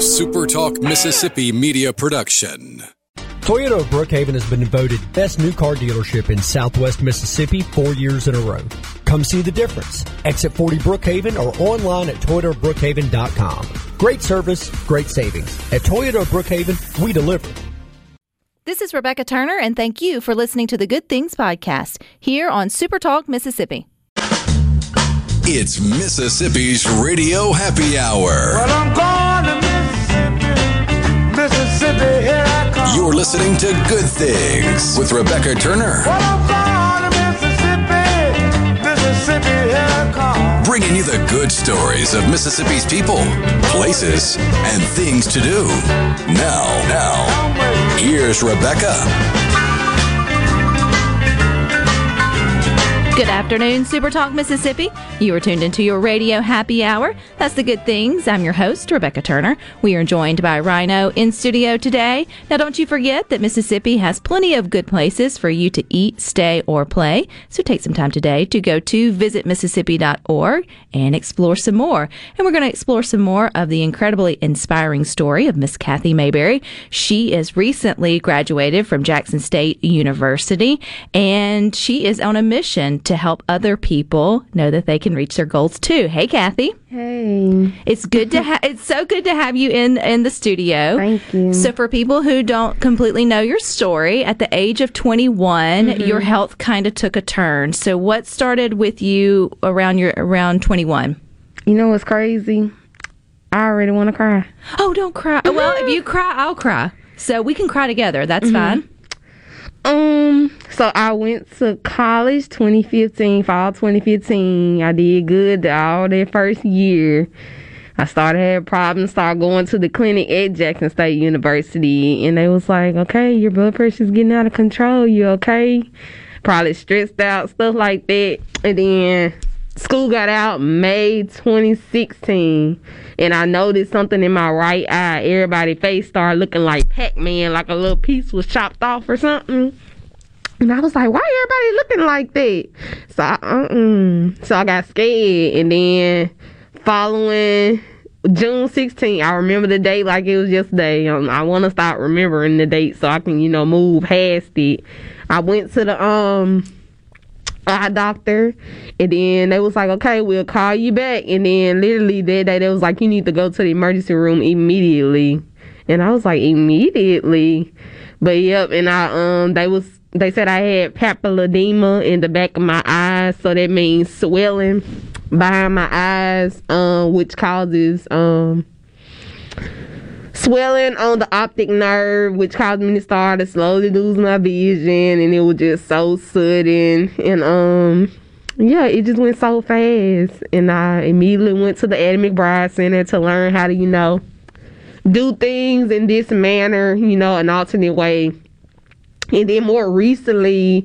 a SuperTalk Mississippi media production. Toyota of Brookhaven has been voted best new car dealership in southwest Mississippi four years in a row. Come see the difference. Exit 40 Brookhaven or online at toyotabrookhaven.com. Great service, great savings. At Toyota of Brookhaven, we deliver. This is Rebecca Turner, and thank you for listening to the Good Things Podcast here on SuperTalk Mississippi. It's Mississippi's Radio Happy Hour. Mississippi, here I come. You're listening to Good Things with Rebecca Turner. Mississippi, Mississippi, here I come. Bringing you the good stories of Mississippi's people, places, and things to do. Now, now, here's Rebecca. Good afternoon, Super Talk Mississippi. You are tuned into your radio happy hour. That's the good things. I'm your host, Rebecca Turner. We are joined by Rhino in studio today. Now, don't you forget that Mississippi has plenty of good places for you to eat, stay, or play. So take some time today to go to visitmississippi.org and explore some more. And we're going to explore some more of the incredibly inspiring story of Miss Kathy Mayberry. She is recently graduated from Jackson State University and she is on a mission to help other people know that they can reach their goals too. Hey, Kathy. Hey. It's good to have. It's so good to have you in in the studio. Thank you. So, for people who don't completely know your story, at the age of 21, Mm-hmm. your health kind of took a turn. So, what started with you around your around 21? You know what's crazy? I already want to cry. Oh, don't cry. Well, if you cry, I'll cry. So we can cry together. That's Mm-hmm. fine. Um, so I went to college 2015, fall 2015. I did good all that first year. I started having problems, started going to the clinic at Jackson State University, and they was like, okay, your blood pressure's getting out of control. You okay? Probably stressed out, stuff like that. And then school got out May 2016, and I noticed something in my right eye. Everybody's face started looking like Pac-Man, like a little piece was chopped off or something. And I was like, why everybody looking like that? So I, uh-uh. so I got scared. And then following June 16th, I remember the date like it was yesterday. Um, I want to start remembering the date so I can, you know, move past it. I went to the um eye doctor, and then they was like, okay, we'll call you back. And then literally that day, they was like, you need to go to the emergency room immediately. And I was like, immediately. But yep, and I um they was they said I had papilledema in the back of my eyes, so that means swelling behind my eyes, um, which causes um swelling on the optic nerve, which caused me to start to slowly lose my vision, and it was just so sudden, and um. Yeah, it just went so fast, and I immediately went to the Addie McBryde Center to learn how to, you know, do things in this manner, you know, an alternate way. And then more recently,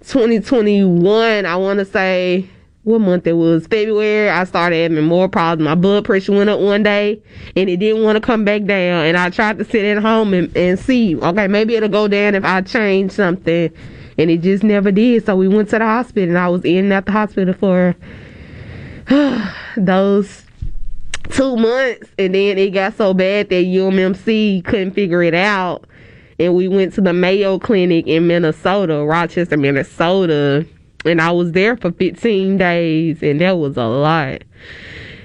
2021, I want to say, what month it was? February, I started having more problems. My blood pressure went up one day and it didn't want to come back down. And I tried to sit at home and, and see, okay, maybe it'll go down if I change something. And it just never did. So we went to the hospital and I was in and out the hospital for those two months and then it got so bad that UMMC couldn't figure it out and we went to the Mayo Clinic in Minnesota, Rochester, Minnesota, and I was there for 15 days and that was a lot.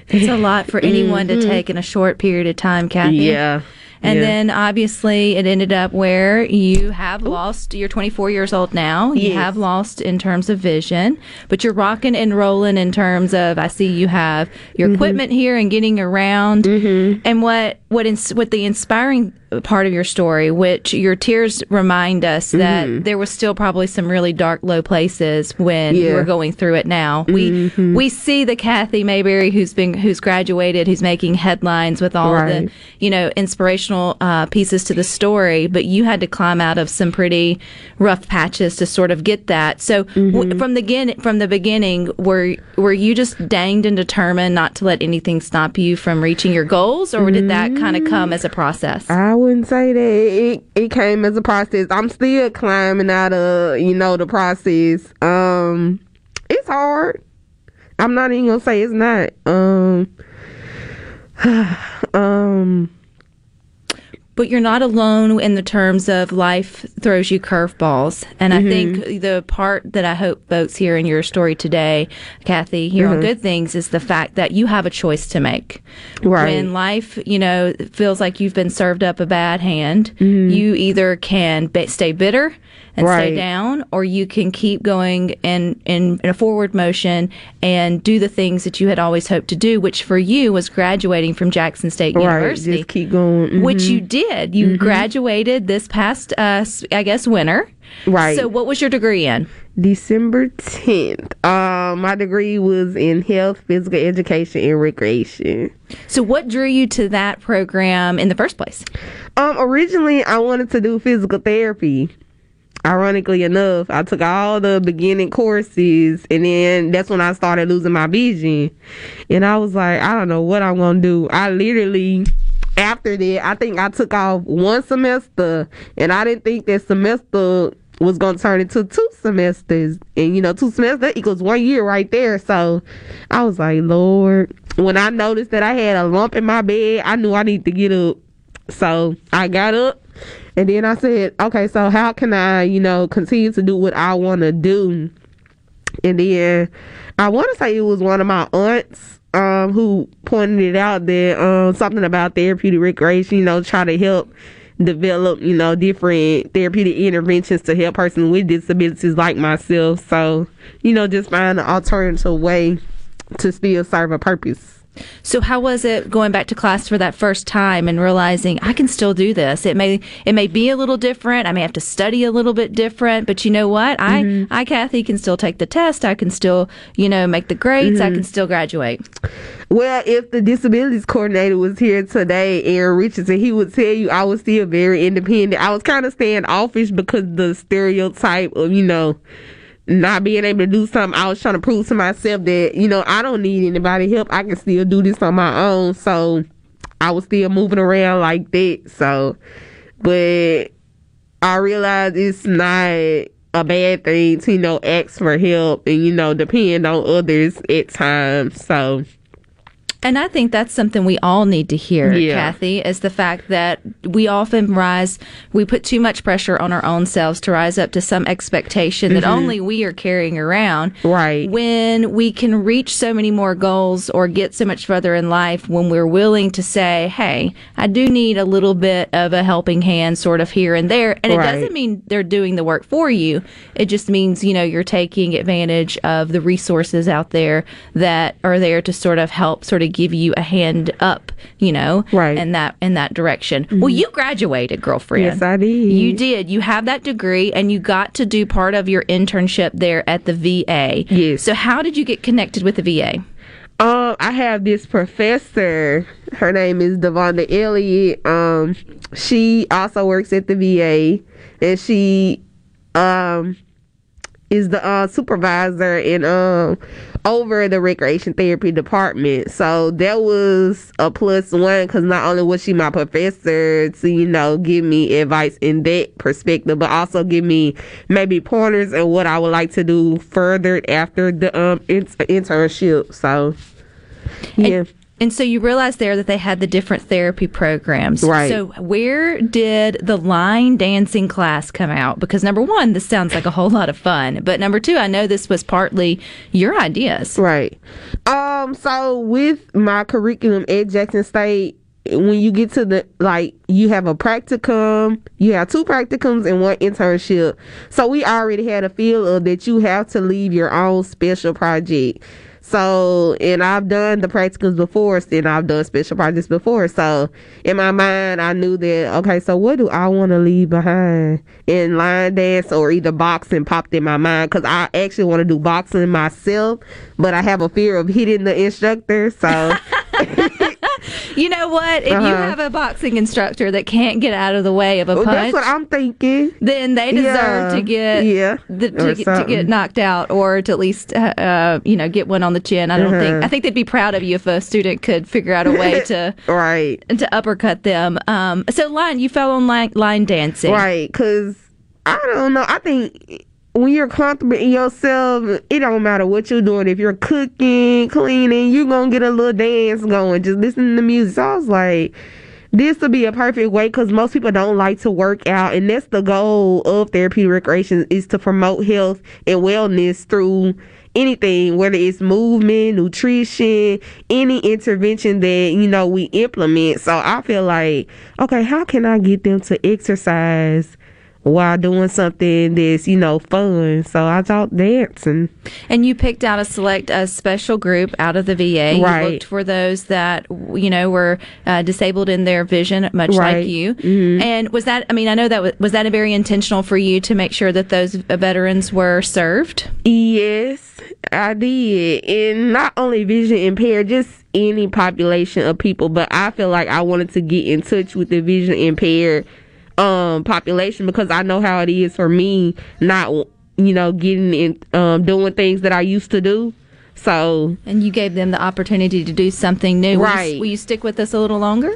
It's a lot for anyone to take in a short period of time, Kathy. Mm-hmm. Yeah. And yeah. then obviously it ended up where you have lost, you're 24 years old now. You Yes. have lost in terms of vision, but you're rocking and rolling in terms of, I see you have your Mm-hmm. equipment here and getting around. And what, what, ins- what the inspiring part of your story, which your tears remind us that there was still probably some really dark, low places when you Mm-hmm. Yeah. Mm-hmm. were going through it now. We, we see the Kathy Mayberry who's been, who's graduated, who's making headlines with all Right. the, you know, inspirational uh, pieces to the story, but you had to climb out of some pretty rough patches to sort of get that. So Mm-hmm. w- from the begin- from the beginning, were were you just danged and determined not to let anything stop you from reaching your goals, or did that kind of come as a process? I wouldn't say that it it came as a process. I'm still climbing out of you know the process. Um, it's hard. I'm not even gonna say it's not. Um, um, But you're not alone in the terms of life throws you curveballs. And I think mm-hmm. the part that I hope folks hear in your story today, Kathy, here on mm-hmm. Good Things, is the fact that you have a choice to make. Right. When life, you know, feels like you've been served up a bad hand, mm-hmm. you either can ba- stay bitter and stay down, or you can keep going in, in, in a forward motion and do the things that you had always hoped to do, which for you was graduating from Jackson State Right. University Just keep going. Mhm. which you did. You graduated this past, uh, I guess, winter. Right. So, what was your degree in? December 10th. Um, my degree was in health, physical education, and recreation. So, what drew you to that program in the first place? Um, originally I wanted to do physical therapy. Ironically enough, I took all the beginning courses and then that's when I started losing my vision. And I was like, I don't know what I'm gonna do. I literally after that, I think I took off one semester and I didn't think that semester was gonna turn into two semesters. And you know, two semesters equals one year right there. So I was like, Lord, when I noticed that I had a lump in my bed, I knew I need to get up. So I got up and then I said, okay, so how can I, you know, continue to do what I want to do? And then I want to say it was one of my aunts um, who pointed it out that um, something about therapeutic recreation, you know, try to help develop, you know, different therapeutic interventions to help persons with disabilities like myself. So, you know, just find an alternative way to still serve a purpose. So, how was it going back to class for that first time and realizing I can still do this? It may it may be a little different. I may have to study a little bit different, but you know what? I mm-hmm. I Kathy can still take the test. I can still you know make the grades. I can mm-hmm. still graduate. Well, if the disabilities coordinator was here today, Aaron Richardson, he would tell you I was still very independent. I was kind of standoffish because the stereotype of, you know, not being able to do something. I was trying to prove to myself that, you know, I don't need anybody help. I can still do this on my own. So I was still moving around like that. So, but I realized it's not a bad thing to, you know, ask for help and, you know, depend on others at times. So, And I think that's something we all need to hear, Yeah. Kathy, is the fact that we often rise, we put too much pressure on our own selves to rise up to some expectation that mm-hmm. only we are carrying around. Right. When we can reach so many more goals or get so much further in life when we're willing to say, hey, I do need a little bit of a helping hand sort of here and there. And it doesn't mean they're doing the work for you. It just means, you know, you're taking advantage of the resources out there that are there to sort of help sort of give you a hand up, you know, Right. in that in that direction. Well, you graduated, girlfriend. Yes, I did. You did. You have that degree and you got to do part of your internship there at the VA. Yes. So how did you get connected with the VA? Um, I have this professor. Her name is Devonda Elliott. Um, she also works at the VA, and she um is the uh, supervisor and um over the recreation therapy department. So that was a plus one because not only was she my professor to you know give me advice in that perspective, but also give me maybe pointers and what I would like to do further after the um in- internship. So yeah. And so you realized there that they had the different therapy programs. Right. So where did the line dancing class come out? Because number one, this sounds like a whole lot of fun. But number two, I know this was partly your ideas. Right. Um. So with my curriculum at Jackson State, when you get to the like, you have a practicum, you have two practicums and one internship. So we already had a feel of that you have to leave your own special project. So, and I've done the practicums before, and I've done special projects before. So, in my mind, I knew that, okay, so what do I want to leave behind? in line dance or either boxing popped in my mind because I actually want to do boxing myself, but I have a fear of hitting the instructor. So, You know what? If you Uh-huh. have a boxing instructor that can't get out of the way of a Well, punch, that's what I'm thinking. then they deserve Yeah. to get Yeah. the, to, get, to get knocked out or to at least uh, uh, you know get one on the chin. I don't think Uh-huh. I think they'd be proud of you if a student could figure out a way to Right. to uppercut them. Um, so line you fell on line, line dancing. Right, cause I don't know. I think when you're comfortable in yourself, it don't matter what you're doing. If you're cooking, cleaning, you're gonna get a little dance going. Just listening to music. So I was like, this would be a perfect way because most people don't like to work out, and that's the goal of therapeutic recreation is to promote health and wellness through anything, whether it's movement, nutrition, any intervention that you know we implement. So I feel like, okay, how can I get them to exercise? While doing something that's you know fun. So I thought dancing. And you picked out a select a special group out of the VA. Right. You looked for those that you know were uh, disabled in their vision, much Right. like you. And was that? I mean, I know that was, was that a very intentional for you to make sure that those veterans were served. Yes, I did. And not only vision impaired, just any population of people, but I feel like I wanted to get in touch with the vision impaired um population because I know how it is for me not you know getting in um doing things that I used to do. So And you gave them the opportunity to do something new. Will you- Right. Will you, stick with us a little longer?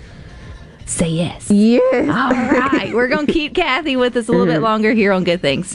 Say yes. yes. All right. We're going to keep Kathy with us a little bit longer here on Good Things.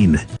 brain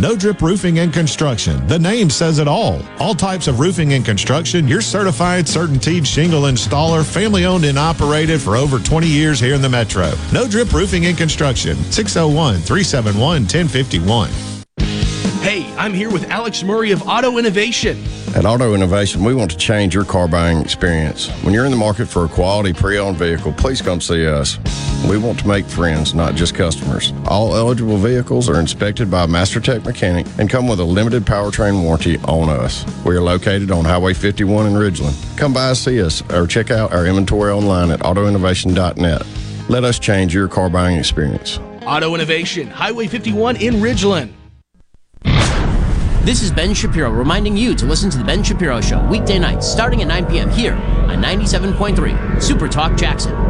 No Drip Roofing and Construction. The name says it all. All types of roofing and construction, your certified, certainteed shingle installer, family owned and operated for over 20 years here in the Metro. No Drip Roofing and Construction, 601 371 1051. Hey, I'm here with Alex Murray of Auto Innovation. At Auto Innovation, we want to change your car buying experience. When you're in the market for a quality pre owned vehicle, please come see us. We want to make friends, not just customers. All eligible vehicles are inspected by a Master Tech mechanic and come with a limited powertrain warranty on us. We are located on Highway 51 in Ridgeland. Come by and see us or check out our inventory online at autoinnovation.net. Let us change your car buying experience. Auto Innovation, Highway 51 in Ridgeland. This is Ben Shapiro reminding you to listen to The Ben Shapiro Show weekday nights starting at 9 p.m. here on 97.3 Super Talk Jackson.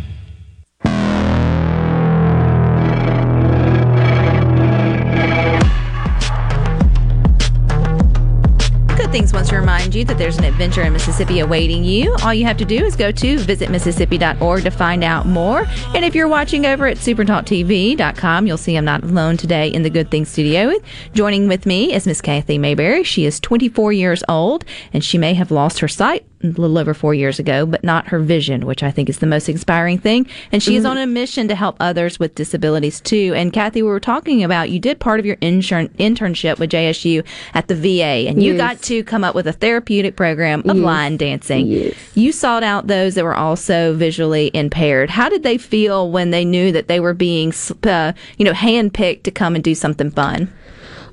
Things wants to remind you that there's an adventure in Mississippi awaiting you. All you have to do is go to visitmississippi.org to find out more. And if you're watching over at supertalktv.com, you'll see I'm not alone today in the Good Things studio. Joining with me is Miss Kathy Mayberry. She is 24 years old and she may have lost her sight a little over four years ago, but not her vision, which I think is the most inspiring thing. And she is on a mission to help others with disabilities too. And Kathy, we were talking about you did part of your intern- internship with JSU at the VA, and you Yes. got to come up with a therapeutic program of Yes. line dancing. Yes. You sought out those that were also visually impaired. How did they feel when they knew that they were being, uh, you know, handpicked to come and do something fun?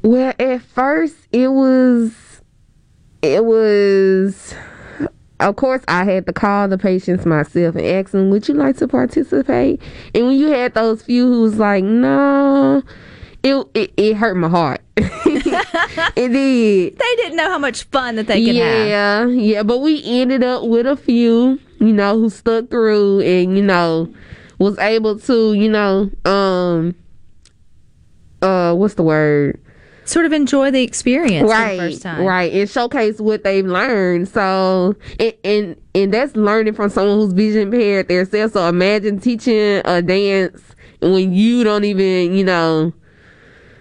Well, at first it was, it was. Of course, I had to call the patients myself and ask them, "Would you like to participate?" And when you had those few who was like, "No," it it, it hurt my heart. it did. They didn't know how much fun that they could have. yeah, yeah. But we ended up with a few, you know, who stuck through and you know was able to, you know, um, uh, what's the word? Sort of enjoy the experience right, for the first time. right, and showcase what they've learned. So, and and, and that's learning from someone who's vision impaired themselves. So imagine teaching a dance when you don't even, you know,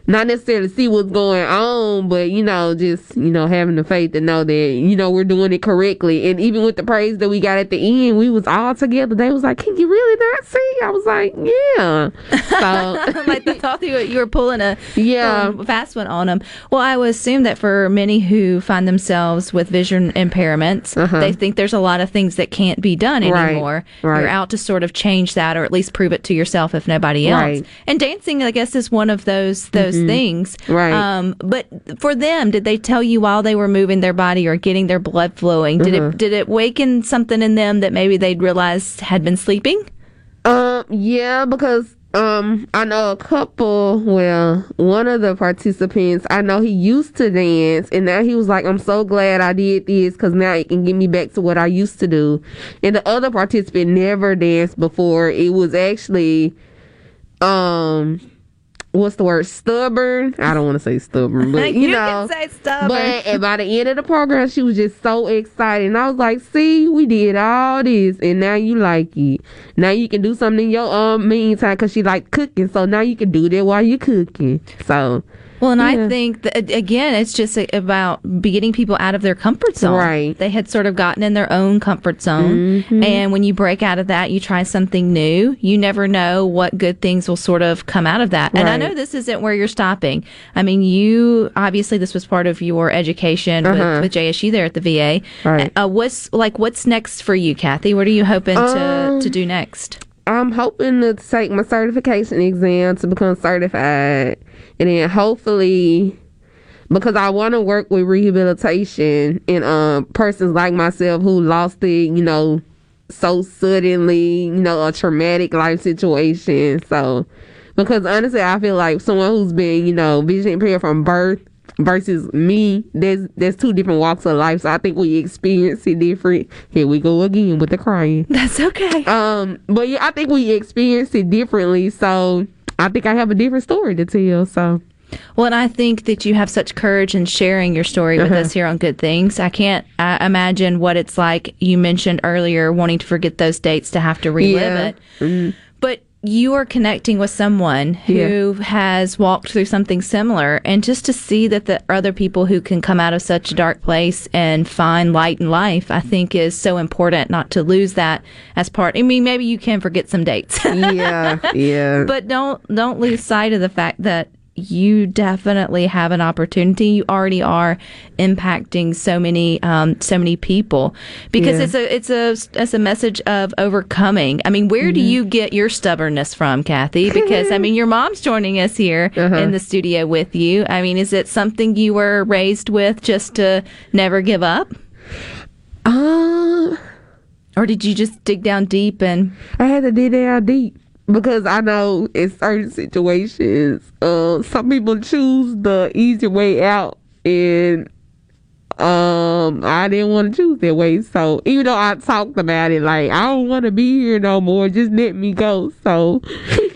not necessarily see what's going on, but you know, just you know, having the faith to know that you know we're doing it correctly. And even with the praise that we got at the end, we was all together. They was like, "Can you really not see?" I was like, "Yeah." So like they thought you were, you were pulling a Yeah. a fast one on them. Well, I would assume that for many who find themselves with vision impairments, they think there's a lot of things that can't be done Uh-huh. Right, anymore. right. You're out to sort of change that, or at least prove it to yourself, if nobody else. Right. And dancing, I guess, is one of those those Mhm. things. Right. Um, but for them, did they tell you while they were moving their body or getting their blood flowing? Did Uh-huh. it did it waken something in them that maybe they'd realized had been sleeping? Um, yeah, because um, I know a couple. Well, one of the participants, I know he used to dance, and now he was like, "I'm so glad I did this because now it can get me back to what I used to do." And the other participant never danced before. It was actually, um. What's the word? Stubborn. I don't want to say stubborn, but you, You know. can say stubborn. But and by the end of the program, she was just so excited, and I was like, "See, we did all this, and now you like it. Now you can do something in your um meantime because she like cooking, so now you can do that while you're cooking." So, Well, and I think that again, it's just about getting people out of their comfort zone. Right. They had sort of gotten in their own comfort zone, Mhm. and when you break out of that, you try something new. You never know what good things will sort of come out of that. And I know this isn't where you're stopping. I mean, you obviously this was part of your education Uh-huh. with, with JSU there at the VA. Right. Uh, what's like what's next for you, Kathy? What are you hoping Um, to to do next? I'm hoping to take my certification exam to become certified, and then hopefully. Because I want to work with rehabilitation and um persons like myself who lost it, you know, so suddenly, you know, a traumatic life situation. So, because honestly, I feel like someone who's been, you know, vision impaired from birth versus me, there's there's two different walks of life. So I think we experience it different. Here we go again with the crying. That's okay. Um, but yeah, I think we experience it differently. So I think I have a different story to tell. So. Well, and I think that you have such courage in sharing your story with Uh-huh. us here on Good Things. I can't imagine what it's like. You mentioned earlier wanting to forget those dates to have to relive Yeah. it. But you are connecting with someone who has walked through something similar, and just to see that the other people who can come out of such a dark place and find light in life, I think is so important not to lose that as part. I mean, maybe you can forget some dates. yeah, yeah. But don't don't lose sight of the fact that you definitely have an opportunity. You already are impacting so many um, so many people because Yeah. it's a it's a it's a message of overcoming. I mean, where do Mm-hmm. you get your stubbornness from, Kathy? Because I mean, your mom's joining us here Uh-huh. in the studio with you. I mean, is it something you were raised with just to never give up? Um, or did you just dig down deep and? I had to dig down deep. Because I know in certain situations, uh, some people choose the easy way out, and um, I didn't want to choose that way. So even though I talked about it, like I don't want to be here no more, just let me go. So.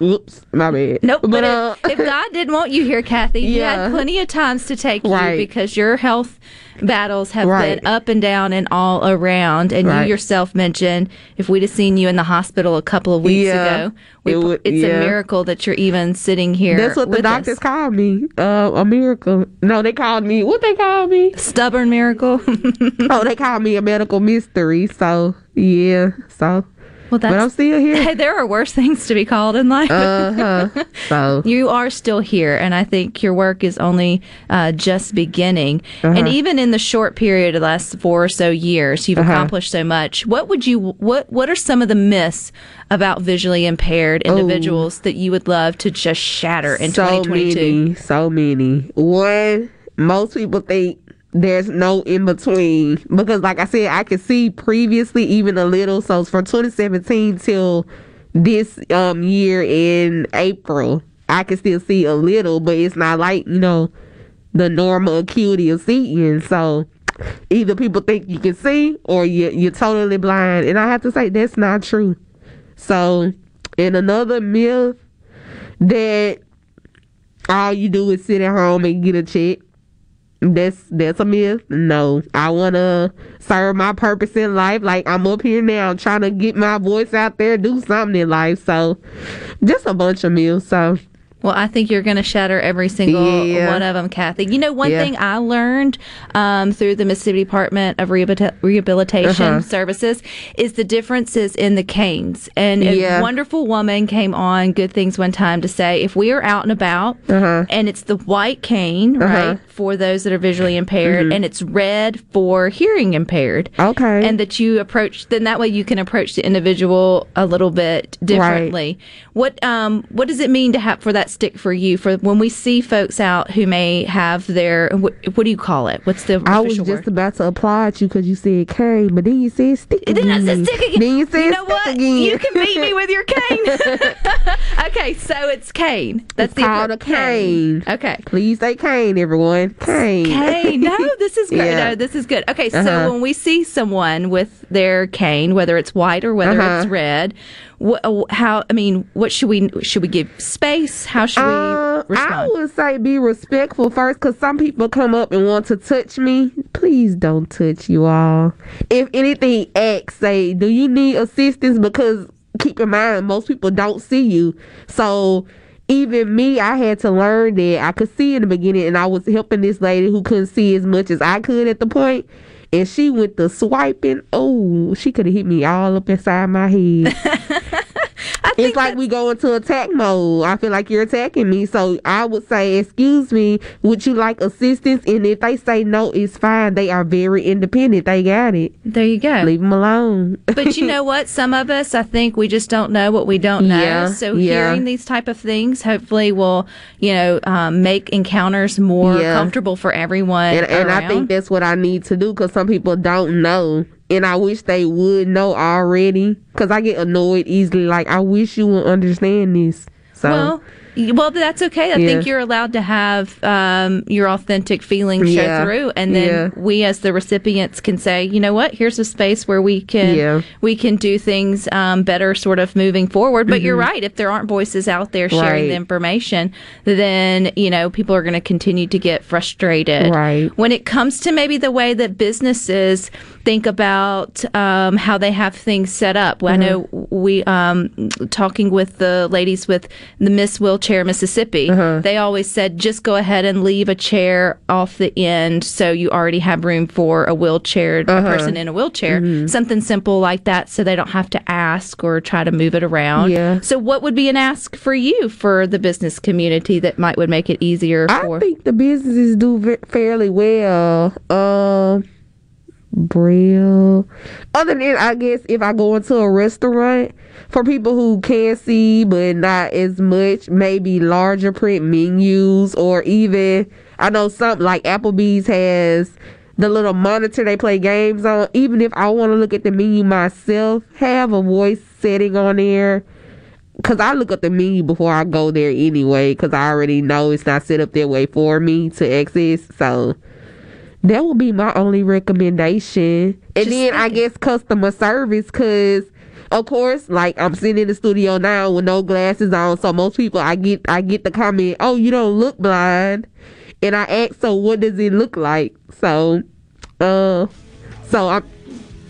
Whoops, my bad. Nope. But, uh, if, if God didn't want you here, Kathy, Yeah. had plenty of times to take Right. you because your health battles have Right. been up and down and all around. And Right. you yourself mentioned if we'd have seen you in the hospital a couple of weeks Yeah. ago, we, It would- it's yeah. a miracle that you're even sitting here. That's what the doctors us. called me. Uh, a miracle. No, they called me. What they called me? Stubborn miracle. oh, they called me a medical mystery. So yeah. So. Well, that's, but I'm still here. Hey, there are worse things to be called in life. Uh huh. So you are still here, and I think your work is only uh, just beginning. Uh-huh. And even in the short period of the last four or so years, you've Uh-huh. accomplished so much. What would you what What are some of the myths about visually impaired individuals that you would love to just shatter in so 2022? many, so many. One, most people think there's no in between because, like I said, I could see previously even a little. So from 2017 till this um year in April, I can still see a little, but it's not like you know the normal acuity of seeing. So either people think you can see or you you're totally blind, and I have to say that's not true. So, and another myth that all you do is sit at home and get a check. That's that's a myth. No, I wanna serve my purpose in life. Like I'm up here now, trying to get my voice out there, do something in life. So, just a bunch of myths. So, Well, I think you're going to shatter every single Yeah. one of them, Kathy. You know, one Yeah. thing I learned um, through the Mississippi Department of Rehabilita- Rehabilitation Uh-huh. Services is the differences in the canes. And Yeah. a wonderful woman came on Good Things one time to say if we are out and about Uh-huh. and it's the white cane, Uh-huh. right, for those that are visually impaired, Mhm. and it's red for hearing impaired. Okay. And that you approach, then that way you can approach the individual a little bit differently. What um what does it mean to have for that stick for you for when we see folks out who may have their what, what do you call it? What's the I was just word? about to applaud you because you said cane, but then you said stick Then I again. said stick again. Then you said You know stick what? again. You can beat me with your cane. okay, so it's cane. That's it's the called a cane. Okay. Please say cane, everyone. Cane. cane. No, this is great. Yeah. No, this is good. Okay, so Uh-huh. when we see someone with their cane, whether it's white or whether Uh-huh. it's red, what, how? I mean, what should we should we give space? How should Uh, we I would say be respectful first because some people come up and want to touch me. Please don't touch you all. If anything, ask, say, do you need assistance? Because keep in mind, most people don't see you. So even me, I had to learn that I could see in the beginning and I was helping this lady who couldn't see as much as I could at the point. And she went to swiping. Oh, she could have hit me all up inside my head. it's like we go into attack mode. I feel like you're attacking me. So I would say, excuse me, would you like assistance? And if they say no, it's fine. They are very independent. They got it. There you go. Leave them alone. but you know what? Some of us, I think, we just don't know what we don't know. Yeah, so yeah. hearing these type of things, hopefully, will you know um, make encounters more Yeah. comfortable for everyone. and, and I think that's what I need to do because some people don't know. And I wish they would know already because I get annoyed easily. Like, I wish you would understand this. So, well, well, that's okay. I think you're allowed to have um, your authentic feelings show Yeah. through, and then Yeah. we, as the recipients, can say, you know what? Here's a space where we can Yeah. we can do things um, better, sort of moving forward. But you're Mhm. right. If there aren't voices out there sharing the information, then you know people are going to continue to get frustrated. Right. When it comes to maybe the way that businesses think about um, how they have things set up. I Mhm. know we um, talking with the ladies with the Miss Wheelchair Mississippi. Uh-huh. They always said just go ahead and leave a chair off the end so you already have room for a wheelchair a Uh-huh. person in a wheelchair. Mhm. Something simple like that so they don't have to ask or try to move it around. Yeah. So what would be an ask for you for the business community that might would make it easier for I think the businesses do ve- fairly well. Um, Braille. Other than I guess if I go into a restaurant for people who can see but not as much, maybe larger print menus or even I know something like Applebee's has the little monitor they play games on. Even if I want to look at the menu myself, have a voice setting on there cause I look at the menu before I go there anyway, cause I already know it's not set up that way for me to access. So that would be my only recommendation. And then I guess customer service, cause of course, like I'm sitting in the studio now with no glasses on, so most people I get I get the comment, "Oh, you don't look blind," and I ask, "So what does it look like?" So, uh, so I'm.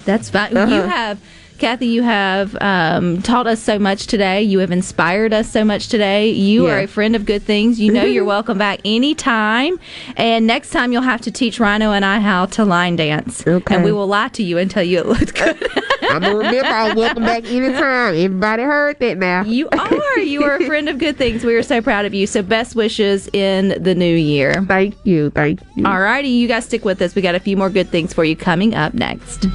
That's fine. You Uh-huh. have, Kathy, you have um, taught us so much today. You have inspired us so much today. You are a friend of good things. You know you're welcome back anytime. And next time you'll have to teach Rhino and I how to line dance. Okay. And we will lie to you and tell you it looks good. I'm gonna remember I'm welcome back anytime. Everybody heard that now. You are. You are a friend of good things. We are so proud of you. So best wishes in the new year. Thank you. Thank you. All righty, you guys stick with us. We got a few more good things for you coming up next.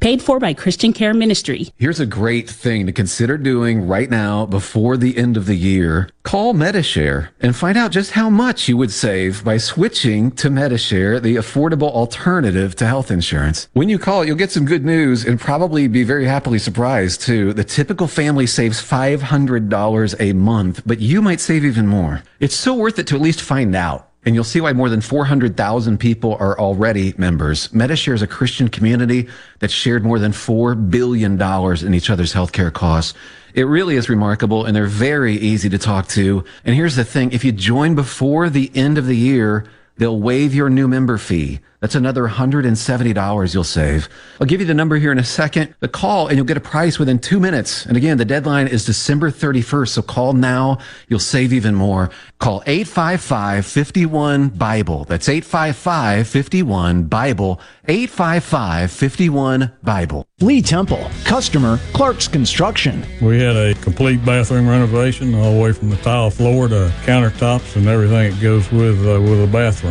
Paid for by Christian Care Ministry. Here's a great thing to consider doing right now before the end of the year. Call Medi-Share and find out just how much you would save by switching to Medi-Share, the affordable alternative to health insurance. When you call, you'll get some good news and probably be very happily surprised too. The typical family saves $500 a month, but you might save even more. It's so worth it to at least find out. And you'll see why more than 400,000 people are already members. Medi-Share is a Christian community that shared more than $4 billion in each other's healthcare costs. It really is remarkable and they're very easy to talk to. And here's the thing. If you join before the end of the year, they'll waive your new member fee. That's another $170 you'll save. I'll give you the number here in a second. The call and you'll get a price within two minutes. And again, the deadline is December 31st. So call now. You'll save even more. Call 855-51-BIBLE. That's 855-51-BIBLE. 855-51-BIBLE. Lee Temple, customer, Clark's Construction. We had a complete bathroom renovation, all the way from the tile floor to countertops and everything that goes with uh, with a bathroom.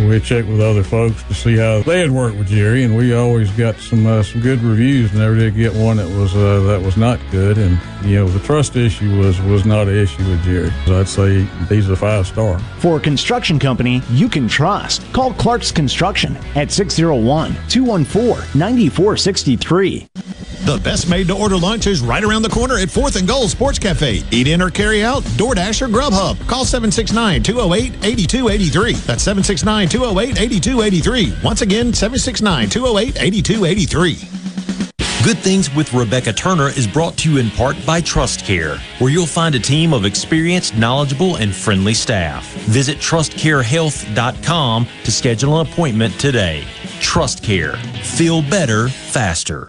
We checked with other folks to see how they had worked with Jerry, and we always got some uh, some good reviews. Never did get one that was uh, that was not good, and you know the trust issue was was not an issue with Jerry. I'd say he's a five star. For a construction company you can trust, call Clark's Construction at 601 214 9463. The best made to order lunch is right around the corner at 4th and Gold Sports Cafe. Eat in or carry out, DoorDash or Grubhub. Call 769 208 8283. That's 769 208 8283. Once again, 769 208 8283. Good Things with Rebecca Turner is brought to you in part by Trust Care, where you'll find a team of experienced, knowledgeable, and friendly staff. Visit trustcarehealth.com to schedule an appointment today. Trust Care. Feel better, faster.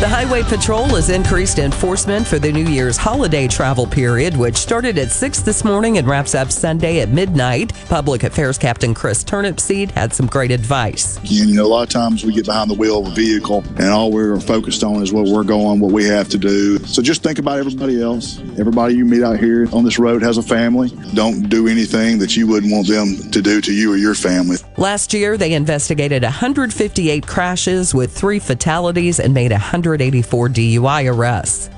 The Highway Patrol has increased enforcement for the New Year's holiday travel period, which started at 6 this morning and wraps up Sunday at midnight. Public Affairs Captain Chris Turnipseed had some great advice. You know, a lot of times we get behind the wheel of a vehicle and all we're focused on is what we're going, what we have to do. So just think about everybody else. Everybody you meet out here on this road has a family. Don't do anything that you wouldn't want them to do to you or your family. Last year, they investigated 158 crashes with three fatalities and made 100 184 DUI arrests.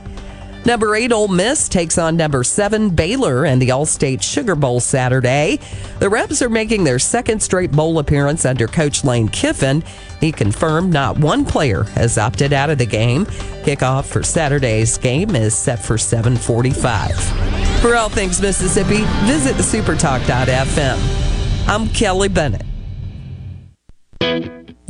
Number eight, Ole Miss takes on number seven, Baylor, in the All-State Sugar Bowl Saturday. The Rebs are making their second straight bowl appearance under Coach Lane Kiffin. He confirmed not one player has opted out of the game. Kickoff for Saturday's game is set for 7:45. For all things Mississippi, visit the supertalk.fm. I'm Kelly Bennett.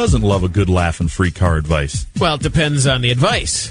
Doesn't love a good laugh and free car advice? Well, it depends on the advice.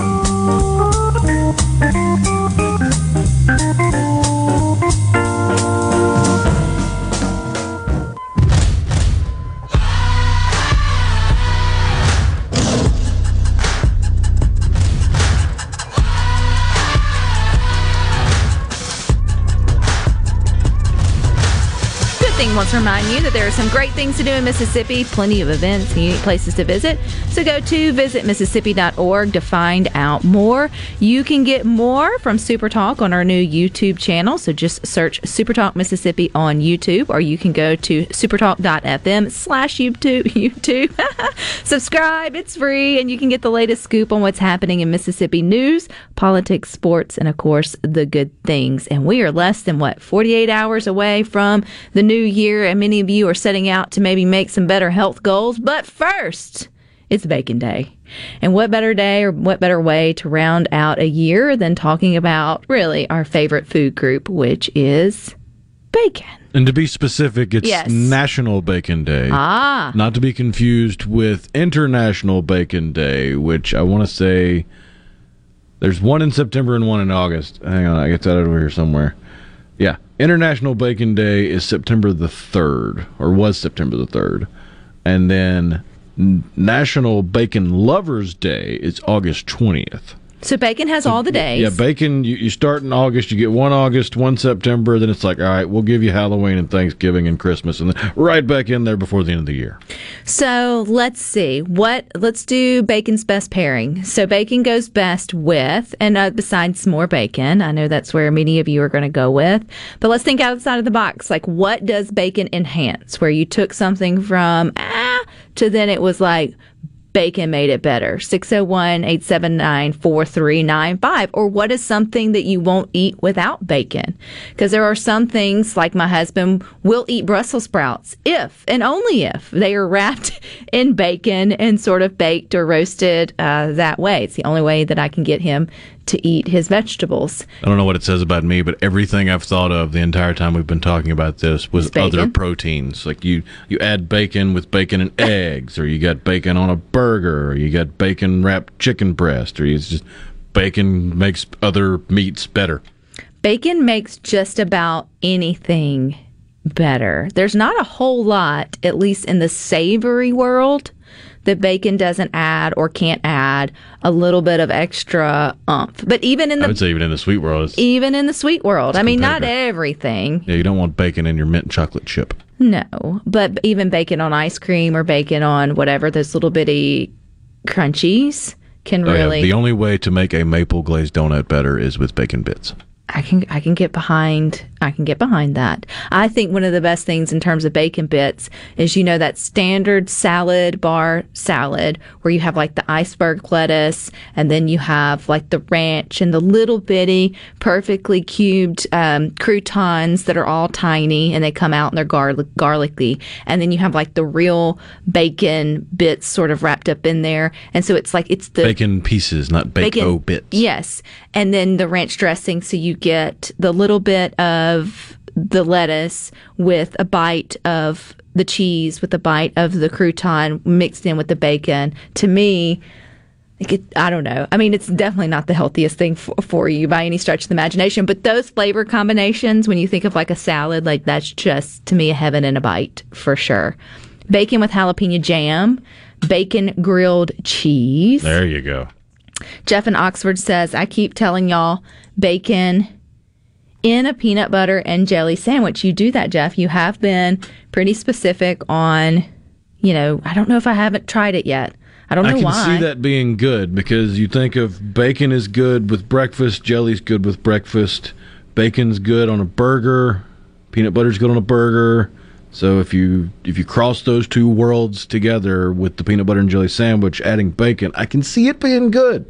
Wants to remind you that there are some great things to do in Mississippi, plenty of events and unique places to visit. So go to visitmississippi.org to find out more. You can get more from Super Talk on our new YouTube channel. So just search Super Talk Mississippi on YouTube, or you can go to supertalk.fm slash YouTube. YouTube. Subscribe, it's free, and you can get the latest scoop on what's happening in Mississippi news, politics, sports, and of course, the good things. And we are less than what, 48 hours away from the new year, and many of you are setting out to maybe make some better health goals. But first, it's Bacon Day. And what better day or what better way to round out a year than talking about really our favorite food group, which is bacon. And to be specific, it's Yes. National Bacon Day. Ah. Not to be confused with International Bacon Day, which I want to say there's one in September and one in August. Hang on, I get that over here somewhere. Yeah. International Bacon Day is September the 3rd, or was September the 3rd. And then National Bacon Lovers Day is August 20th. So bacon has all the days. Yeah, bacon. You, you start in August. You get one August, one September. Then it's like, all right, we'll give you Halloween and Thanksgiving and Christmas, and then right back in there before the end of the year. So let's see what let's do bacon's best pairing. So bacon goes best with, and uh, besides more bacon, I know that's where many of you are going to go with. But let's think outside of the box. Like, what does bacon enhance? Where you took something from ah to then it was like bacon made it better. 601 879 4395. Or what is something that you won't eat without bacon? Because there are some things, like my husband will eat Brussels sprouts if and only if they are wrapped in bacon and sort of baked or roasted uh, that way. It's the only way that I can get him to eat his vegetables. I don't know what it says about me, but everything I've thought of the entire time we've been talking about this was other proteins. Like you, you add bacon with bacon and eggs, or you got bacon on a burger, or you got bacon wrapped chicken breast, or it's just bacon makes other meats better. Bacon makes just about anything better. There's not a whole lot, at least in the savory world, that bacon doesn't add or can't add a little bit of extra umph. But even in the I would say even in the sweet world, even in the sweet world, I mean, not everything. yeah, you don't want bacon in your mint chocolate chip. No, but even bacon on ice cream or bacon on whatever those little bitty crunchies can Oh, yeah, really. The only way to make a maple glazed donut better is with bacon bits. I can I can get behind I can get behind that. I think one of the best things in terms of bacon bits is you know that standard salad bar salad where you have like the iceberg lettuce and then you have like the ranch and the little bitty perfectly cubed um, croutons that are all tiny and they come out and they're garlic garlicky and then you have like the real bacon bits sort of wrapped up in there and so it's like it's the bacon pieces, not bacon bits. Yes. And then the ranch dressing. So you get the little bit of the lettuce with a bite of the cheese, with a bite of the crouton mixed in with the bacon. To me, it, I don't know. I mean, it's definitely not the healthiest thing for, for you by any stretch of the imagination. But those flavor combinations, when you think of like a salad, like that's just to me a heaven in a bite for sure. Bacon with jalapeno jam, bacon grilled cheese. There you go. Jeff in Oxford says, I keep telling y'all bacon in a peanut butter and jelly sandwich. You do that, Jeff. You have been pretty specific on, you know, I don't know if I haven't tried it yet. I don't know why. I can why. see that being good because you think of bacon is good with breakfast, jelly's good with breakfast, bacon's good on a burger, peanut butter's good on a burger. So if you if you cross those two worlds together with the peanut butter and jelly sandwich, adding bacon, I can see it being good.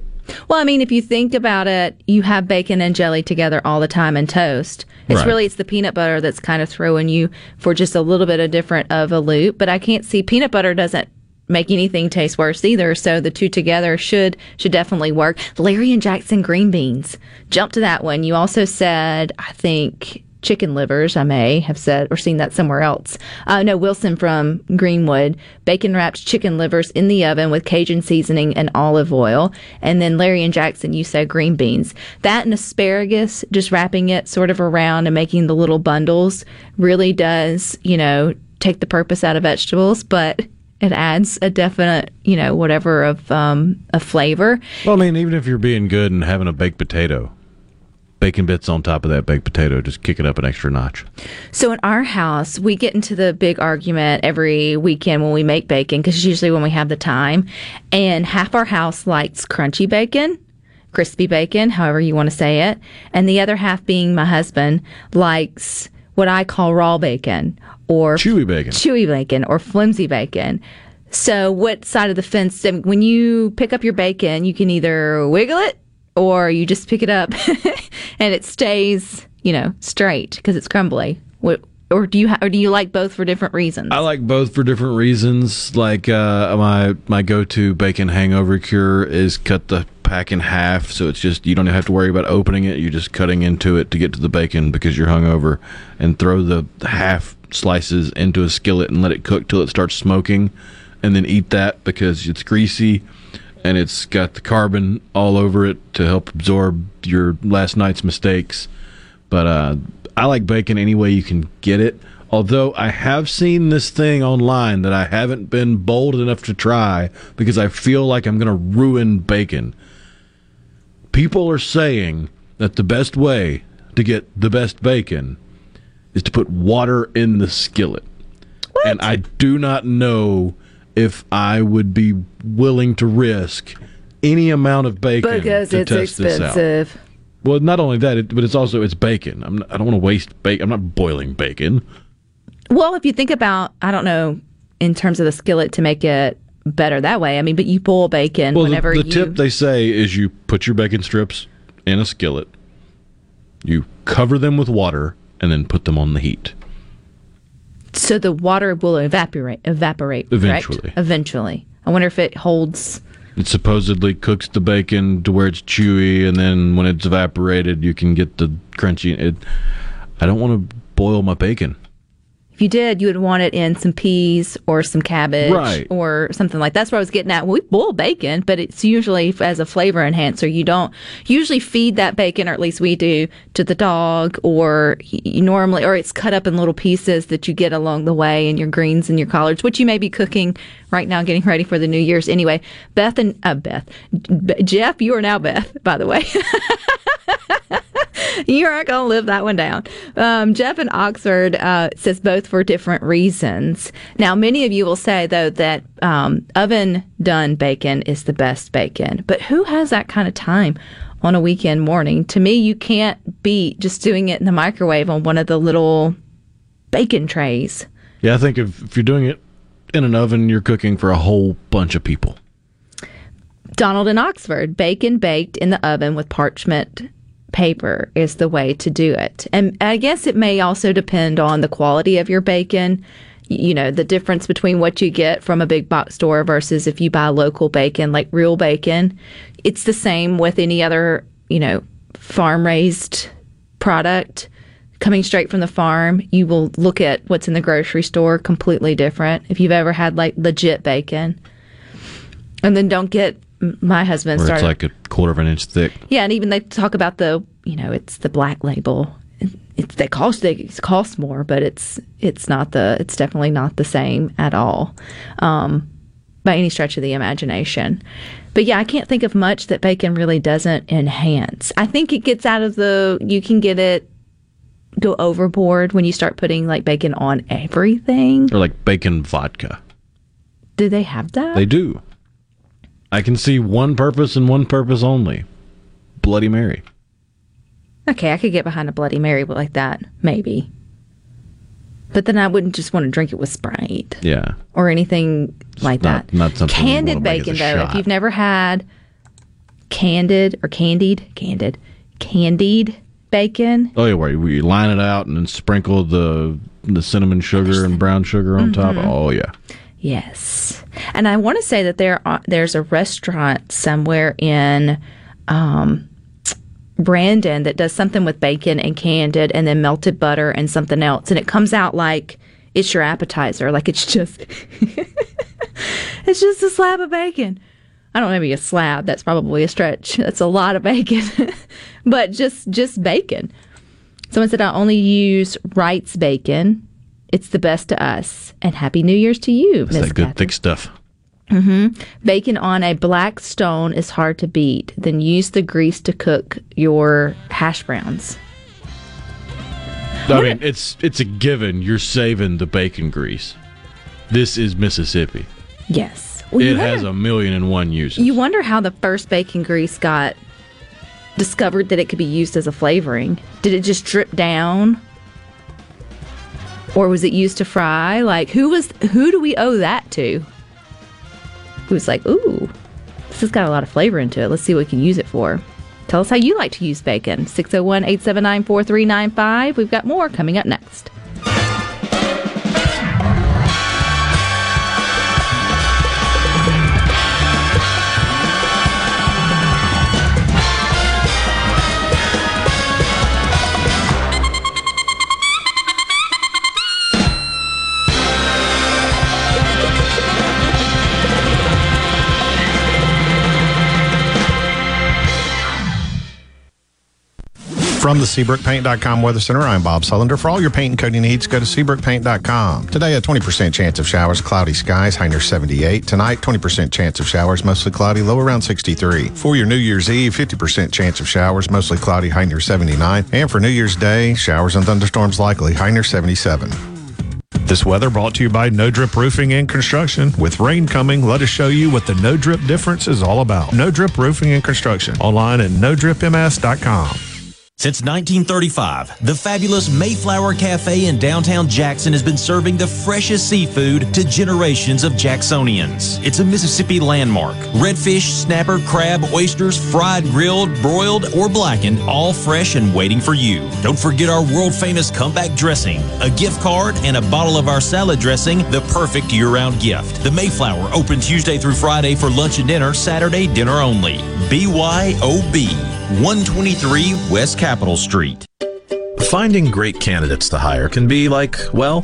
Well, I mean, if you think about it, you have bacon and jelly together all the time and toast. It's Right. really it's the peanut butter that's kind of throwing you for just a little bit of different of a loop. But I can't see peanut butter doesn't make anything taste worse either. So the two together should should definitely work. Larry and Jackson green beans. Jump to that one. You also said I think chicken livers. I may have said or seen that somewhere else. Uh, no, Wilson from Greenwood. Bacon wrapped chicken livers in the oven with Cajun seasoning and olive oil. And then Larry and Jackson, you said green beans. That and asparagus, just wrapping it sort of around and making the little bundles really does, you know, take the purpose out of vegetables, but it adds a definite, you know, whatever of um, a flavor. Well, I mean, even if you're being good and having a baked potato, bacon bits on top of that baked potato, just kick it up an extra notch. So in our house, we get into the big argument every weekend when we make bacon because it's usually when we have the time. And half our house likes crunchy bacon, crispy bacon, however you want to say it, and the other half being my husband likes what I call raw bacon or chewy bacon, chewy bacon or flimsy bacon. So what side of the fence? When you pick up your bacon, you can either wiggle it or you just pick it up and it stays, you know, straight because it's crumbly. What, or do you ha- or do you like both for different reasons? I like both for different reasons. Like uh, my my go to bacon hangover cure is cut the pack in half, so it's just you don't have to worry about opening it. You're just cutting into it to get to the bacon because you're hungover, and throw the half slices into a skillet and let it cook till it starts smoking, and then eat that because it's greasy and it's got the carbon all over it to help absorb your last night's mistakes. But uh, I like bacon any way you can get it. Although I have seen this thing online that I haven't been bold enough to try because I feel like I'm going to ruin bacon. People are saying that the best way to get the best bacon is to put water in the skillet. And I do not know if I would be willing to risk any amount of bacon because it's test this out. expensive. Well, not only that, it, but it's also it's bacon. I'm not, I don't want to waste bacon. I'm not boiling bacon. Well, if you think about, I don't know, in terms of the skillet to make it better that way. I mean, but you boil bacon Well, the, whenever the you. tip they say is you put your bacon strips in a skillet, you cover them with water, and then put them on the heat. So the water will evaporate. Evaporate. correct? Eventually. Eventually. I wonder if it holds. It supposedly cooks the bacon to where it's chewy, and then when it's evaporated, you can get the crunchy. It, I don't want to boil my bacon. If you did, you would want it in some peas or some cabbage Right. or something like that's what I was getting at. We boil bacon, but it's usually as a flavor enhancer. You don't usually feed that bacon, or at least we do, to the dog, or you normally, or it's cut up in little pieces that you get along the way in your greens and your collards, which you may be cooking right now, getting ready for the New Year's. Anyway, Beth and uh, Beth, B- Jeff, you are now Beth, by the way. you aren't going to live that one down. Um, Jeff and Oxford uh, says both for different reasons. Now, many of you will say, though, that um, oven done bacon is the best bacon. But who has that kind of time on a weekend morning? To me, you can't beat just doing it in the microwave on one of the little bacon trays. Yeah, I think if, if you're doing it in an oven, you're cooking for a whole bunch of people. Donald in Oxford, bacon baked in the oven with parchment paper is the way to do it. And I guess it may also depend on the quality of your bacon. You know, the difference between what you get from a big box store versus if you buy local bacon, like real bacon. It's the same with any other, you know, farm raised product coming straight from the farm. You will look at what's in the grocery store completely different. If you've ever had like legit bacon. And then don't get my husband Where started it's like a quarter of an inch thick. yeah, and even they talk about the, you know, it's the black label. It's they cost they cost more, but it's it's not the it's definitely not the same at all, um, by any stretch of the imagination. But yeah, I can't think of much that bacon really doesn't enhance. I think it gets out of the you can get it go overboard when you start putting like bacon on everything. Or like bacon vodka. Do they have that? They do. I can see one purpose and one purpose only Bloody Mary. Okay, I could get behind a Bloody Mary like that, maybe. But then I wouldn't just want to drink it with Sprite Yeah. or anything like not, that. Not something Candid wanna make as bacon, though, if you've never had candid or candied, candid, candied bacon, Oh yeah, where you- you line it out and then sprinkle the the cinnamon sugar and brown sugar on top. Mhm. Oh yeah. yes. And I want to say that there are, there's a restaurant somewhere in um, Brandon that does something with bacon and candied and then melted butter and something else, and it comes out like it's your appetizer, like it's just it's just a slab of bacon. I don't know, maybe a slab. That's probably a stretch. That's a lot of bacon, but just just bacon. Someone said I only use Wright's bacon. It's the best to us. And Happy New Year's to you, That's Miss that good Kathy. thick stuff. Mm-hmm. Bacon on a black stone is hard to beat. Then use the grease to cook your hash browns. I mean, it's it's a given. You're saving the bacon grease. This is Mississippi. Yes. Well, it has wonder- a million and one uses. You wonder how the first bacon grease got discovered that it could be used as a flavoring. Did it just drip down? Or was it used to fry? Like who was who do we owe that to? Who's like, ooh, this has got a lot of flavor into it. Let's see what we can use it for. Tell us how you like to use bacon. 601 879 4395. We've got more coming up next. From the SeabrookPaint.com Weather Center, I'm Bob Sullender. For all your paint and coating needs, go to SeabrookPaint.com. Today, a 20% chance of showers, cloudy skies, high near 78. Tonight, 20% chance of showers, mostly cloudy, low around 63. For your New Year's Eve, 50% chance of showers, mostly cloudy, high near 79. And for New Year's Day, showers and thunderstorms likely, high near 77. This weather brought to you by No Drip Roofing and Construction. With rain coming, let us show you what the No Drip difference is all about. No Drip Roofing and Construction. Online at NoDripMS.com. Since 1935, the fabulous Mayflower Cafe in downtown Jackson has been serving the freshest seafood to generations of Jacksonians. It's a Mississippi landmark. Redfish, snapper, crab, oysters, fried, grilled, broiled, or blackened, all fresh and waiting for you. Don't forget our world famous comeback dressing, a gift card, and a bottle of our salad dressing, the perfect year round gift. The Mayflower open Tuesday through Friday for lunch and dinner, Saturday dinner only. BYOB. 123 West Capitol Street. Finding great candidates to hire can be like, well,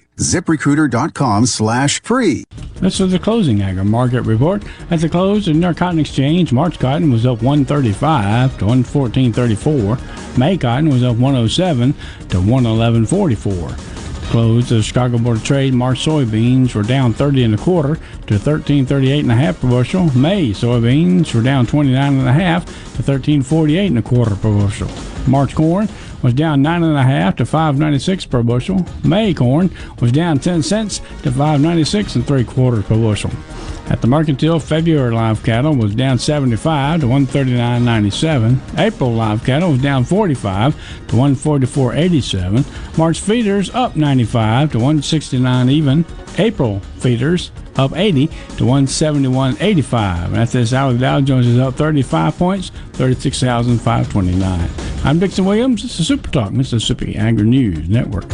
ziprecruiter.com slash free. This is the closing agri market report. At the close of the New York Cotton Exchange, March cotton was up 135 to 114.34. May cotton was up 107 to 111.44. Close the Chicago Board of Trade, March soybeans were down 30 and a quarter to 13.38 and a half per bushel. May soybeans were down 29 and a half to 13.48 and a quarter per bushel. March corn was down nine and a half to 5.96 per bushel. May corn was down 10 cents to 5.96 and three quarters per bushel. At the mercantile, February live cattle was down 75 to 139.97. April live cattle was down 45 to 144.87. March feeders up 95 to 169 even. April feeders up 80 to 171.85. And at this hour, the Dow Jones is up 35 points, 36,529. I'm Dixon Williams. This is Super Talk, Mississippi Agri News Network.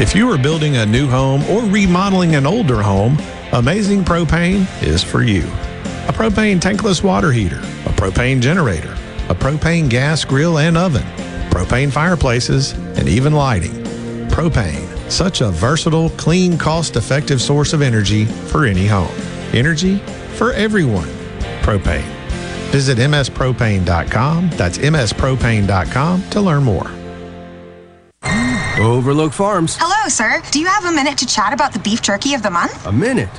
If you are building a new home or remodeling an older home, Amazing Propane is for you. A propane tankless water heater, a propane generator, a propane gas grill and oven, propane fireplaces, and even lighting. Propane, such a versatile, clean, cost effective source of energy for any home. Energy for everyone. Propane. Visit mspropane.com. That's mspropane.com to learn more. Overlook Farms. Hello, sir. Do you have a minute to chat about the beef jerky of the month? A minute?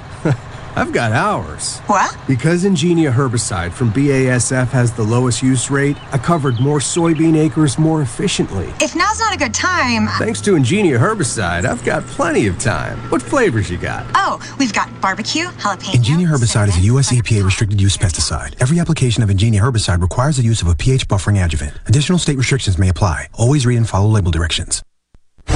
I've got hours. What? Because Engenia herbicide from BASF has the lowest use rate, I covered more soybean acres more efficiently. If now's not a good time. Thanks to Engenia herbicide, I've got plenty of time. What flavors you got? Oh, we've got barbecue, jalapeno. Engenia herbicide is a U.S. EPA restricted use pesticide. Every application of Engenia herbicide requires the use of a pH buffering adjuvant. Additional state restrictions may apply. Always read and follow label directions.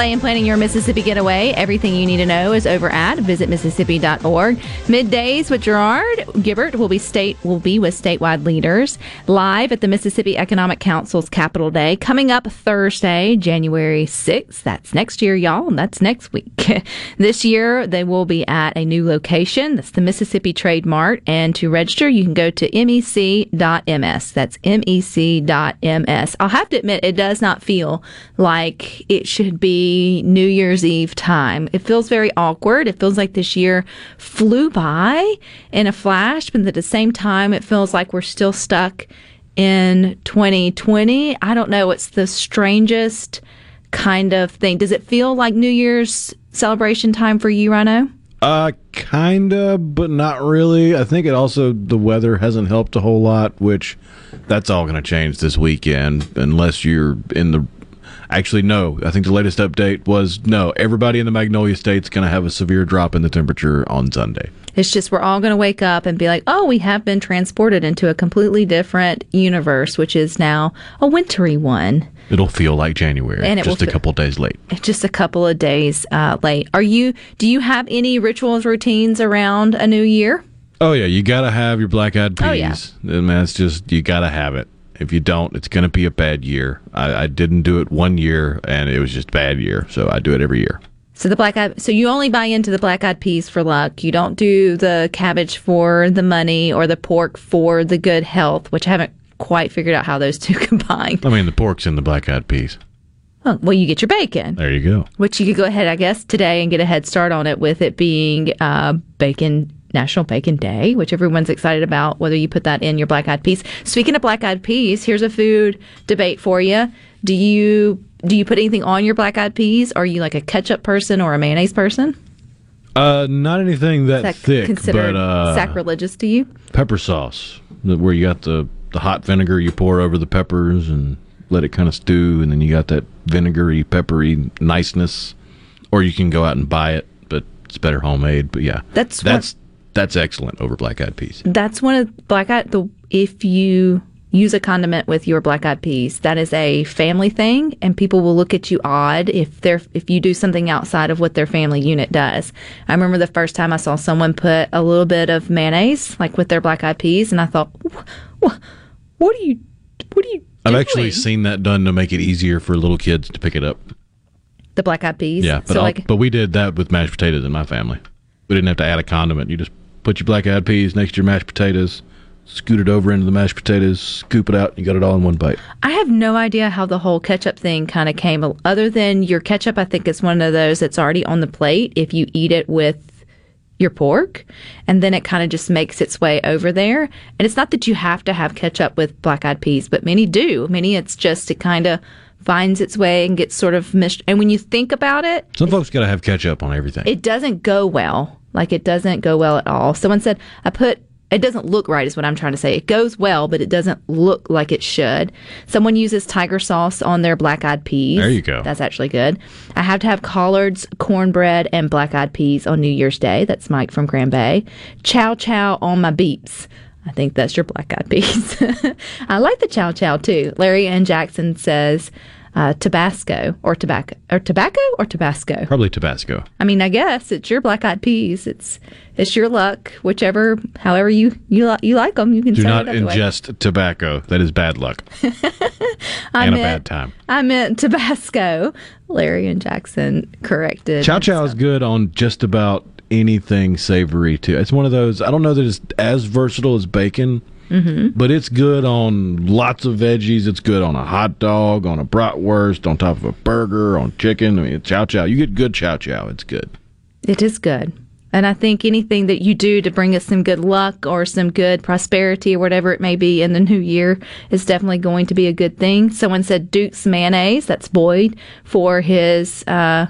Delay in planning your Mississippi getaway. Everything you need to know is over at visitmississippi.org. Middays with Gerard Gibert will be state will be with statewide leaders live at the Mississippi Economic Council's Capital Day coming up Thursday, January 6th. That's next year, y'all, and that's next week. this year they will be at a new location. That's the Mississippi Trade Mart, and to register you can go to mec.ms. That's mec.ms. I'll have to admit it does not feel like it should be New Year's Eve time. It feels very awkward. It feels like this year flew by in a flash, but at the same time, it feels like we're still stuck in 2020. I don't know. It's the strangest kind of thing. Does it feel like New Year's celebration time for you, Rhino? Uh, kinda, but not really. I think it also the weather hasn't helped a whole lot, which that's all going to change this weekend unless you're in the. Actually, no. I think the latest update was no. Everybody in the Magnolia State's going to have a severe drop in the temperature on Sunday. It's just we're all going to wake up and be like, oh, we have been transported into a completely different universe, which is now a wintry one. It'll feel like January, And it just a couple days late. Just a couple of days uh, late. Are you? Do you have any rituals, routines around a new year? Oh yeah, you gotta have your black eyed peas. Oh, yeah. And that's just you gotta have it. If you don't, it's gonna be a bad year. I, I didn't do it one year, and it was just a bad year. So I do it every year. So the black eyed, so you only buy into the black eyed peas for luck. You don't do the cabbage for the money or the pork for the good health, which I haven't quite figured out how those two combine. I mean, the pork's in the black eyed peas. Oh, well, you get your bacon, There you go. which you could go ahead, I guess, today and get a head start on it with it being uh, Bacon National Bacon Day, which everyone's excited about. Whether you put that in your black eyed peas. Speaking of black eyed peas, here's a food debate for you. Do you do you put anything on your black eyed peas? Are you like a ketchup person or a mayonnaise person? Uh, not anything that, that thick, considered but uh, sacrilegious to you? pepper sauce, where you got the the hot vinegar you pour over the peppers and let it kind of stew, and then you got that vinegary, peppery niceness. Or you can go out and buy it, but it's better homemade. But yeah, That's that's that's excellent over black eyed peas. That's one of black eyed. The if you use a condiment with your black eyed peas, that is a family thing, and people will look at you odd if they're if you do something outside of what their family unit does. I remember the first time I saw someone put a little bit of mayonnaise like with their black eyed peas, and I thought, what, what are you, what are you? I've actually seen that done to make it easier for little kids to pick it up. The black eyed peas. Yeah, but so like but we did that with mashed potatoes in my family. We didn't have to add a condiment. You just put your black eyed peas next to your mashed potatoes, scoot it over into the mashed potatoes, scoop it out, and you got it all in one bite. I have no idea how the whole ketchup thing kind of came. Other than your ketchup, I think it's one of those that's already on the plate if you eat it with your pork, and then it kind of just makes its way over there. And it's not that you have to have ketchup with black eyed peas, but many do. Many it's just it kind of finds its way and gets sort of mixed. And when you think about it, Some folks got to have ketchup on everything. it doesn't go well. Like it doesn't go well at all. Someone said, I put, it doesn't look right, is what I'm trying to say. It goes well, but it doesn't look like it should. Someone uses tiger sauce on their black eyed peas. There you go. That's actually good. I have to have collards, cornbread, and black eyed peas on New Year's Day. That's Mike from Grand Bay. Chow chow on my beeps. I think that's your black eyed peas. I like the chow chow too. Larry and Jackson says uh, Tabasco or tobacco or tobacco or Tabasco. Probably Tabasco. I mean, I guess it's your black eyed peas. It's it's your luck, whichever, however you you li- you like them. You can Do say not it that way. ingest tobacco. That is bad luck I and a bad time. I meant Tabasco. Larry and Jackson corrected. Chow chow is good on just about anything savory too. It's one of those. I don't know that it's as versatile as bacon, Mhm. but it's good on lots of veggies. It's good on a hot dog, on a bratwurst, on top of a burger, on chicken. I mean, chow chow. You get good chow chow. It's good. It is good. And I think anything that you do to bring us some good luck or some good prosperity or whatever it may be in the new year is definitely going to be a good thing. Someone said Duke's mayonnaise. That's Boyd for his uh,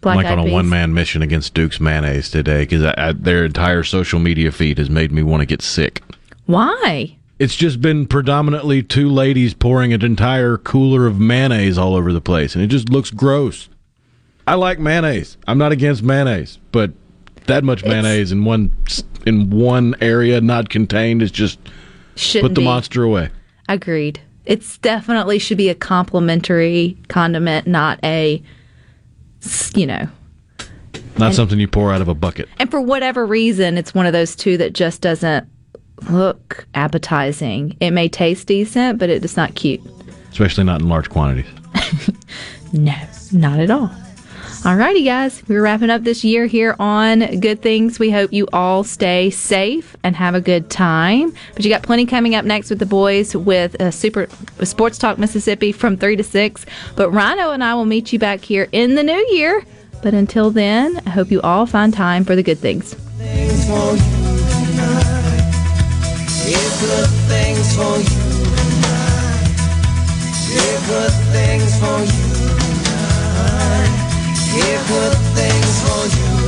black I'm like on a one man mission against Duke's mayonnaise today because their entire social media feed has made me want to get sick. Why? It's just been predominantly two ladies pouring an entire cooler of mayonnaise all over the place, and it just looks gross. I like mayonnaise. I'm not against mayonnaise, but that much mayonnaise in one in one area not contained is just put the be. monster away. Agreed. It's definitely should be a complimentary condiment, not a you know. Not And- something you pour out of a bucket. And for whatever reason, it's one of those two that just doesn't look appetizing. It may taste decent, but it's not cute. Especially not in large quantities. No, not at all. Alrighty, guys, we're wrapping up this year here on Good Things. We hope you all stay safe and have a good time. But you got plenty coming up next with the boys with uh, Super Sports Talk Mississippi from three to six. But Rhino and I will meet you back here in the new year. But until then, I hope you all find time for the good things. things for you tonight. Yeah, good things for you tonight. Yeah, good things for you tonight. Yeah, good things for you.